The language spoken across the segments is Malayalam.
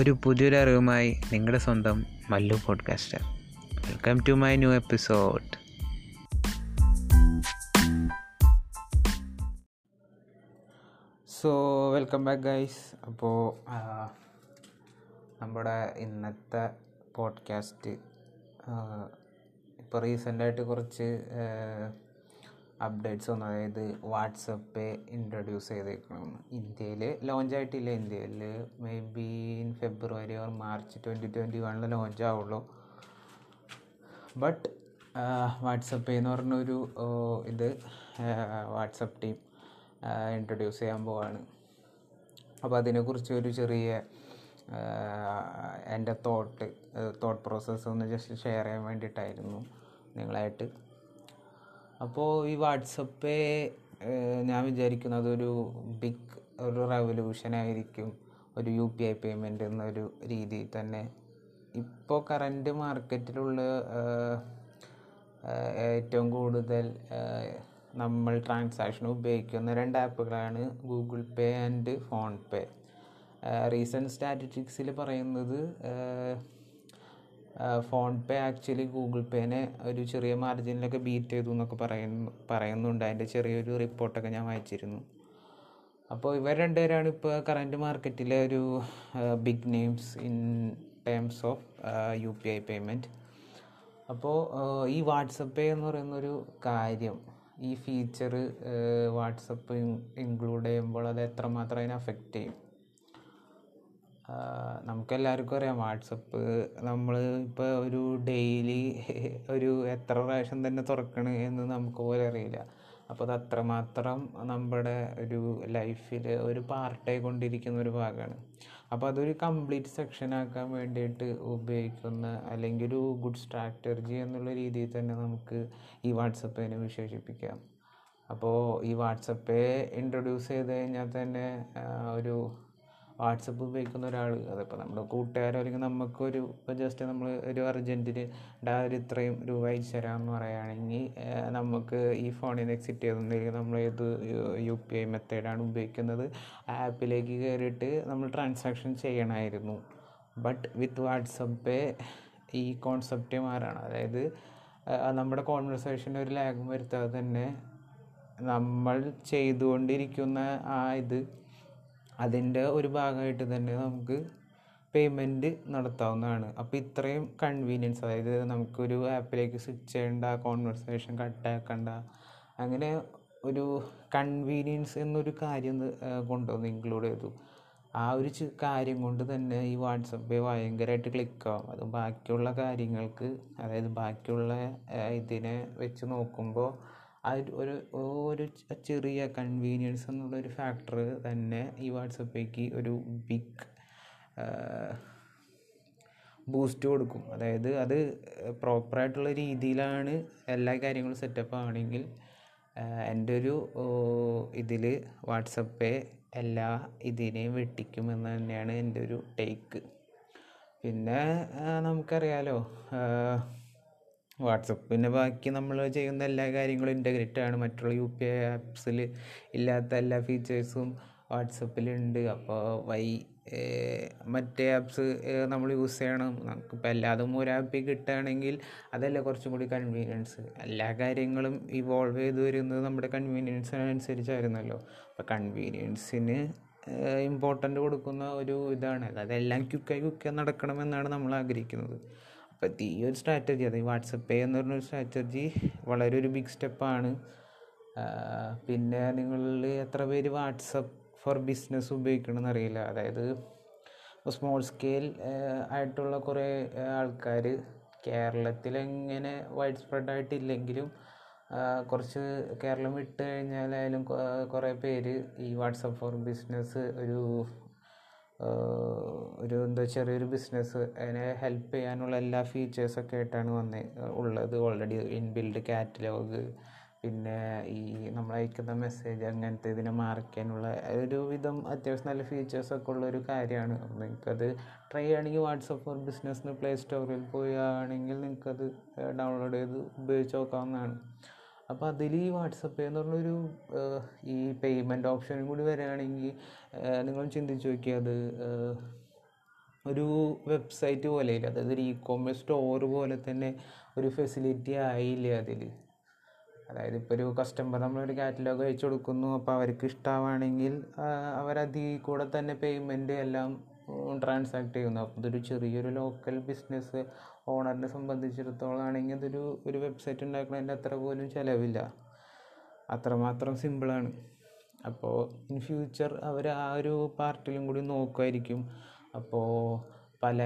ഒരു പുതിയൊരു അറിവുമായി നിങ്ങളുടെ സ്വന്തം Mallu podcaster welcome to my new episode so welcome back guys അപ്പോൾ നമ്മുടെ ഇന്നത്തെ പോഡ്കാസ്റ്റ് ഇപ്പോൾ റീസെന്റായിട്ട് കുറച്ച് അപ്ഡേറ്റ്സ് വന്നു. അതായത് വാട്സപ്പ് ഇൻട്രൊഡ്യൂസ് ചെയ്തേക്കണം ഇന്ത്യയിൽ ലോഞ്ച് ആയിട്ടില്ല. ഇന്ത്യയിൽ maybe in February or March twenty twenty വണ്ണിൽ ലോഞ്ച് ആവുള്ളൂ ബട്ട് വാട്സപ്പ് എന്ന് പറഞ്ഞൊരു ഇത് വാട്സപ്പ് ടീം ഇൻട്രൊഡ്യൂസ് ചെയ്യാൻ പോവാണ്. അപ്പോൾ അതിനെക്കുറിച്ച് ഒരു ചെറിയ എന്റെ തോട്ട് തോട്ട് പ്രോസസ്സ് ഒന്ന് ജസ്റ്റ് ഷെയർ ചെയ്യാൻ വേണ്ടിയിട്ടായിരുന്നു നിങ്ങളായിട്ട്. അപ്പോൾ ഈ വാട്സപ്പ് ഞാൻ വിചാരിക്കുന്നത് ഒരു ബിഗ് ഒരു റെവല്യൂഷൻ ആയിരിക്കും ഒരു യു പി ഐ പേയ്മെന്റ് എന്നൊരു രീതിയിൽ തന്നെ. ഇപ്പോൾ കറന്റ് മാർക്കറ്റിലുള്ള ഏറ്റവും കൂടുതൽ നമ്മൾ ട്രാൻസാക്ഷൻ ഉപയോഗിക്കുന്ന രണ്ട് ആപ്പുകളാണ് Google Pay and PhonePe recent സ്റ്റാറ്റിസ്റ്റിക്സിൽ പറയുന്നത് ഫോൺ പേ ആക്ച്വലി ഗൂഗിൾ പേനെ ഒരു ചെറിയ മാർജിനിലൊക്കെ ബീറ്റ് ചെയ്തു എന്നൊക്കെ പറയുന്നു പറയുന്നുണ്ട്. അതിന്റെ ചെറിയൊരു റിപ്പോർട്ടൊക്കെ ഞാൻ വായിച്ചിരുന്നു. അപ്പോൾ ഇവർ രണ്ടുപേരാണ് ഇപ്പോൾ കറന്റ് മാർക്കറ്റിലെ ഒരു big names in terms of U P I payment അപ്പോൾ ഈ വാട്സപ്പ് പേ എന്ന് പറയുന്നൊരു കാര്യം ഈ ഫീച്ചർ വാട്സപ്പ് ഇൻക്ലൂഡ് ചെയ്യുമ്പോൾ അത് എത്രമാത്രം അതിനെ അഫക്റ്റ് ചെയ്യും? നമുക്കെല്ലാവർക്കും അറിയാം. വാട്സപ്പ് നമ്മൾ ഇപ്പോൾ ഒരു ഡെയിലി ഒരു എത്ര പ്രാവശ്യം തന്നെ തുറക്കണ എന്ന് നമുക്ക് പോലും അറിയില്ല. അപ്പോൾ അത് അത്രമാത്രം നമ്മുടെ ഒരു ലൈഫിൽ ഒരു പാർട്ടായി കൊണ്ടിരിക്കുന്ന ഒരു ഭാഗമാണ് അപ്പോൾ അതൊരു കംപ്ലീറ്റ് സെക്ഷൻ ആക്കാൻ വേണ്ടിയിട്ട് ഉപയോഗിക്കുന്ന അല്ലെങ്കിൽ ഒരു ഗുഡ് സ്ട്രാറ്റജി എന്നുള്ള രീതിയിൽ തന്നെ നമുക്ക് ഈ വാട്സപ്പിനെ വിശേഷിപ്പിക്കാം. അപ്പോൾ ഈ വാട്സപ്പേ ഇൻട്രൊഡ്യൂസ് ചെയ്ത് കഴിഞ്ഞാൽ തന്നെ ഒരു വാട്സപ്പ് ഉപയോഗിക്കുന്ന ഒരാൾ അതിപ്പോൾ നമ്മുടെ കൂട്ടുകാരോ അല്ലെങ്കിൽ നമുക്കൊരു ഇപ്പോൾ ജസ്റ്റ് നമ്മൾ ഒരു അർജന്റിന് ഡാ ഒരു ഇത്രയും രൂപ അയച്ചു തരാമെന്ന് പറയുകയാണെങ്കിൽ നമുക്ക് ഈ ഫോണിൽ നിന്ന് എക്സിറ്റ് ചെയ്തെന്നില്ലെങ്കിൽ നമ്മൾ ഏത് യു പി ഐ മെത്തേഡാണ് ഉപയോഗിക്കുന്നത്? ആപ്പിലേക്ക് കയറിയിട്ട് നമ്മൾ ട്രാൻസാക്ഷൻ ചെയ്യണമായിരുന്നു. ബട്ട് വിത്ത് വാട്സപ്പ് ഈ കോൺസെപ്റ്റ് മാറാണ്. അതായത് നമ്മുടെ കോൺവെർസേഷന് ഒരു ലാഗും വരുത്താതെ തന്നെ നമ്മൾ ചെയ്തുകൊണ്ടിരിക്കുന്ന ആ ഇത് അതിന്റെ ഒരു ഭാഗമായിട്ട് തന്നെ നമുക്ക് പേയ്മെന്റ് നടത്താവുന്നതാണ്. അപ്പോൾ ഇത്രയും കൺവീനിയൻസ് അതായത് നമുക്കൊരു ആപ്പിലേക്ക് സ്വിച്ച് ചെയ്യേണ്ട കോൺവെർസേഷൻ കട്ടാക്കണ്ട അങ്ങനെ ഒരു കൺവീനിയൻസ് എന്നൊരു കാര്യം കൊണ്ടുവന്ന് ഇൻക്ലൂഡ് ചെയ്തു. ആ ഒരു കാര്യം കൊണ്ട് തന്നെ ഈ വാട്സപ്പ് ഭയങ്കരമായിട്ട് ക്ലിക്കാവും അത് ബാക്കിയുള്ള കാര്യങ്ങൾക്ക് അതായത് ബാക്കിയുള്ള ഇതിനെ വെച്ച് നോക്കുമ്പോൾ ആ ഒരു ഒരു ചെറിയ കൺവീനിയൻസ് എന്നുള്ളൊരു ഫാക്ടർ തന്നെ ഈ വാട്സപ്പിലേക്ക് ഒരു ബിഗ് ബൂസ്റ്റ് കൊടുക്കും. അതായത് അത് പ്രോപ്പറായിട്ടുള്ള രീതിയിലാണ് എല്ലാ കാര്യങ്ങളും സെറ്റപ്പ് ആണെങ്കിൽ എന്റെ ഒരു ഇതിൽ വാട്സപ്പ് എല്ലാ ഇതിനെയും വെട്ടിക്കുമെന്ന് തന്നെയാണ് എന്റെ ഒരു ടേക്ക് പിന്നെ നമുക്കറിയാലോ വാട്സപ്പിന്റെ ബാക്കി നമ്മൾ ചെയ്യുന്ന എല്ലാ കാര്യങ്ങളും ഇന്റഗ്രേറ്റ് ആണ്. മറ്റുള്ള യു പി ഐ ആപ്സിൽ ഇല്ലാത്ത എല്ലാ ഫീച്ചേഴ്സും വാട്സപ്പിലുണ്ട് അപ്പോൾ വൈ മറ്റേ ആപ്സ് നമ്മൾ യൂസ് ചെയ്യണം. നമുക്കിപ്പോൾ എല്ലാതും ഒരു ആപ്പിൽ കിട്ടുകയാണെങ്കിൽ അതല്ലേ കുറച്ചും കൂടി കൺവീനിയൻസ് എല്ലാ കാര്യങ്ങളും ഇവോൾവ് ചെയ്ത് വരുന്നത് നമ്മുടെ കൺവീനിയൻസിനനുസരിച്ചായിരുന്നല്ലോ അപ്പോൾ കൺവീനിയൻസിന് ഇമ്പോർട്ടന്റ് കൊടുക്കുന്ന ഒരു ഇതാണ്. അതെല്ലാം ക്യുക്കായി ക്യുക്കായി നടക്കണമെന്നാണ് നമ്മൾ ആഗ്രഹിക്കുന്നത്. അപ്പോൾ ഈ ഒരു സ്ട്രാറ്റജി അതായത് വാട്സപ്പ് പേ എന്ന് പറഞ്ഞൊരു സ്ട്രാറ്റജി വളരെ ഒരു ബിഗ് സ്റ്റെപ്പാണ് പിന്നെ നിങ്ങളിൽ എത്ര പേര് വാട്സപ്പ് ഫോർ ബിസിനസ് ഉപയോഗിക്കണമെന്ന് അറിയില്ല. അതായത് സ്മോൾ സ്കെയിൽ ആയിട്ടുള്ള കുറേ ആൾക്കാർ കേരളത്തിൽ എങ്ങനെ വൈഡ് സ്പ്രെഡ് ആയിട്ടില്ലെങ്കിലും കുറച്ച് കേരളം വിട്ട് കഴിഞ്ഞാലായാലും കുറേ പേര് ഈ വാട്സപ്പ് ഫോർ ബിസിനസ് ഒരു ഒരു എന്താ ചെറിയൊരു ബിസിനസ് അതിനെ ഹെൽപ്പ് ചെയ്യാനുള്ള എല്ലാ ഫീച്ചേഴ്സൊക്കെ ആയിട്ടാണ് വന്നത് ഉള്ളത് ഓൾറെഡി ഇൻബിൽഡ് കാറ്റലോഗ് പിന്നെ ഈ നമ്മൾ അയക്കുന്ന മെസ്സേജ് അങ്ങനത്തെ ഇതിനെ മാറിക്കാനുള്ള ഒരു വിധം അത്യാവശ്യം നല്ല ഫീച്ചേഴ്സൊക്കെ ഉള്ളൊരു കാര്യമാണ്. നിങ്ങൾക്കത് ട്രൈ ചെയ്യണമെങ്കിൽ വാട്സപ്പ് ഫോർ ബിസിനസ്സിന് പ്ലേ സ്റ്റോറിൽ പോയാണെങ്കിൽ നിങ്ങൾക്കത് ഡൗൺലോഡ് ചെയ്ത് ഉപയോഗിച്ച് നോക്കാവുന്നതാണ്. അപ്പോൾ അതിൽ ഈ വാട്സപ്പ് എന്ന് പറഞ്ഞൊരു ഈ പേയ്മെന്റ് ഓപ്ഷനും കൂടി വരികയാണെങ്കിൽ നിങ്ങൾ ചിന്തിച്ച് നോക്കിയാൽ അത് ഒരു വെബ്സൈറ്റ് പോലെ പോലെയില്ല. അതായത് ഒരു ഇ കോമേഴ്സ് സ്റ്റോർ പോലെ തന്നെ ഒരു ഫെസിലിറ്റി ആയില്ല അതിൽ അതായത് ഇപ്പോൾ ഒരു കസ്റ്റമർ നമ്മളൊരു കാറ്റലോഗ് അയച്ചു കൊടുക്കുന്നു. അപ്പോൾ അവർക്ക് ഇഷ്ടമാണെങ്കിൽ അവരതിൽ കൂടെ തന്നെ പേയ്മെന്റ് എല്ലാം ട്രാൻസാക്ട് ചെയ്യുന്നു. അപ്പോൾ ഇതൊരു ചെറിയൊരു ലോക്കൽ ബിസിനസ് ഓണറിനെ സംബന്ധിച്ചിടത്തോളം ആണെങ്കിൽ ഇതൊരു ഒരു വെബ്സൈറ്റ് ഉണ്ടാക്കുന്നതിന്റെ അത്ര പോലും ചിലവില്ല. അത്രമാത്രം സിമ്പിളാണ് അപ്പോൾ ഇൻ ഫ്യൂച്ചർ അവർ ആ ഒരു പാർട്ടിലും കൂടി നോക്കുമായിരിക്കും അപ്പോൾ പല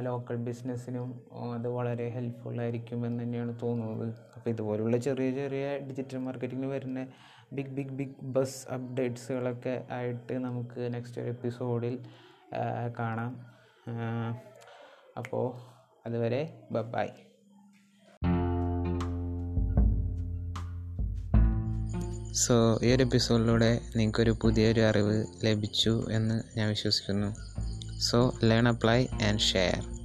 ലോക്കൽ ബിസിനസ്സിനും അത് വളരെ ഹെൽപ്ഫുൾ ആയിരിക്കും എന്ന് തന്നെയാണ് തോന്നുന്നത്. അപ്പോൾ ഇതുപോലുള്ള ചെറിയ ചെറിയ ഡിജിറ്റൽ മാർക്കറ്റിങ്ങിൽ വരുന്ന ബിഗ് ബിഗ് ബിഗ് ബസ് അപ്ഡേറ്റ്സുകളൊക്കെ ആയിട്ട് നമുക്ക് നെക്സ്റ്റ് എപ്പിസോഡിൽ കാണാം. അപ്പോൾ അതുവരെ ബബായ്. സോ ഈ പുതിയൊരു അറിവ് ലഭിച്ചു എന്ന് ഞാൻ വിശ്വസിക്കുന്നു. So and share.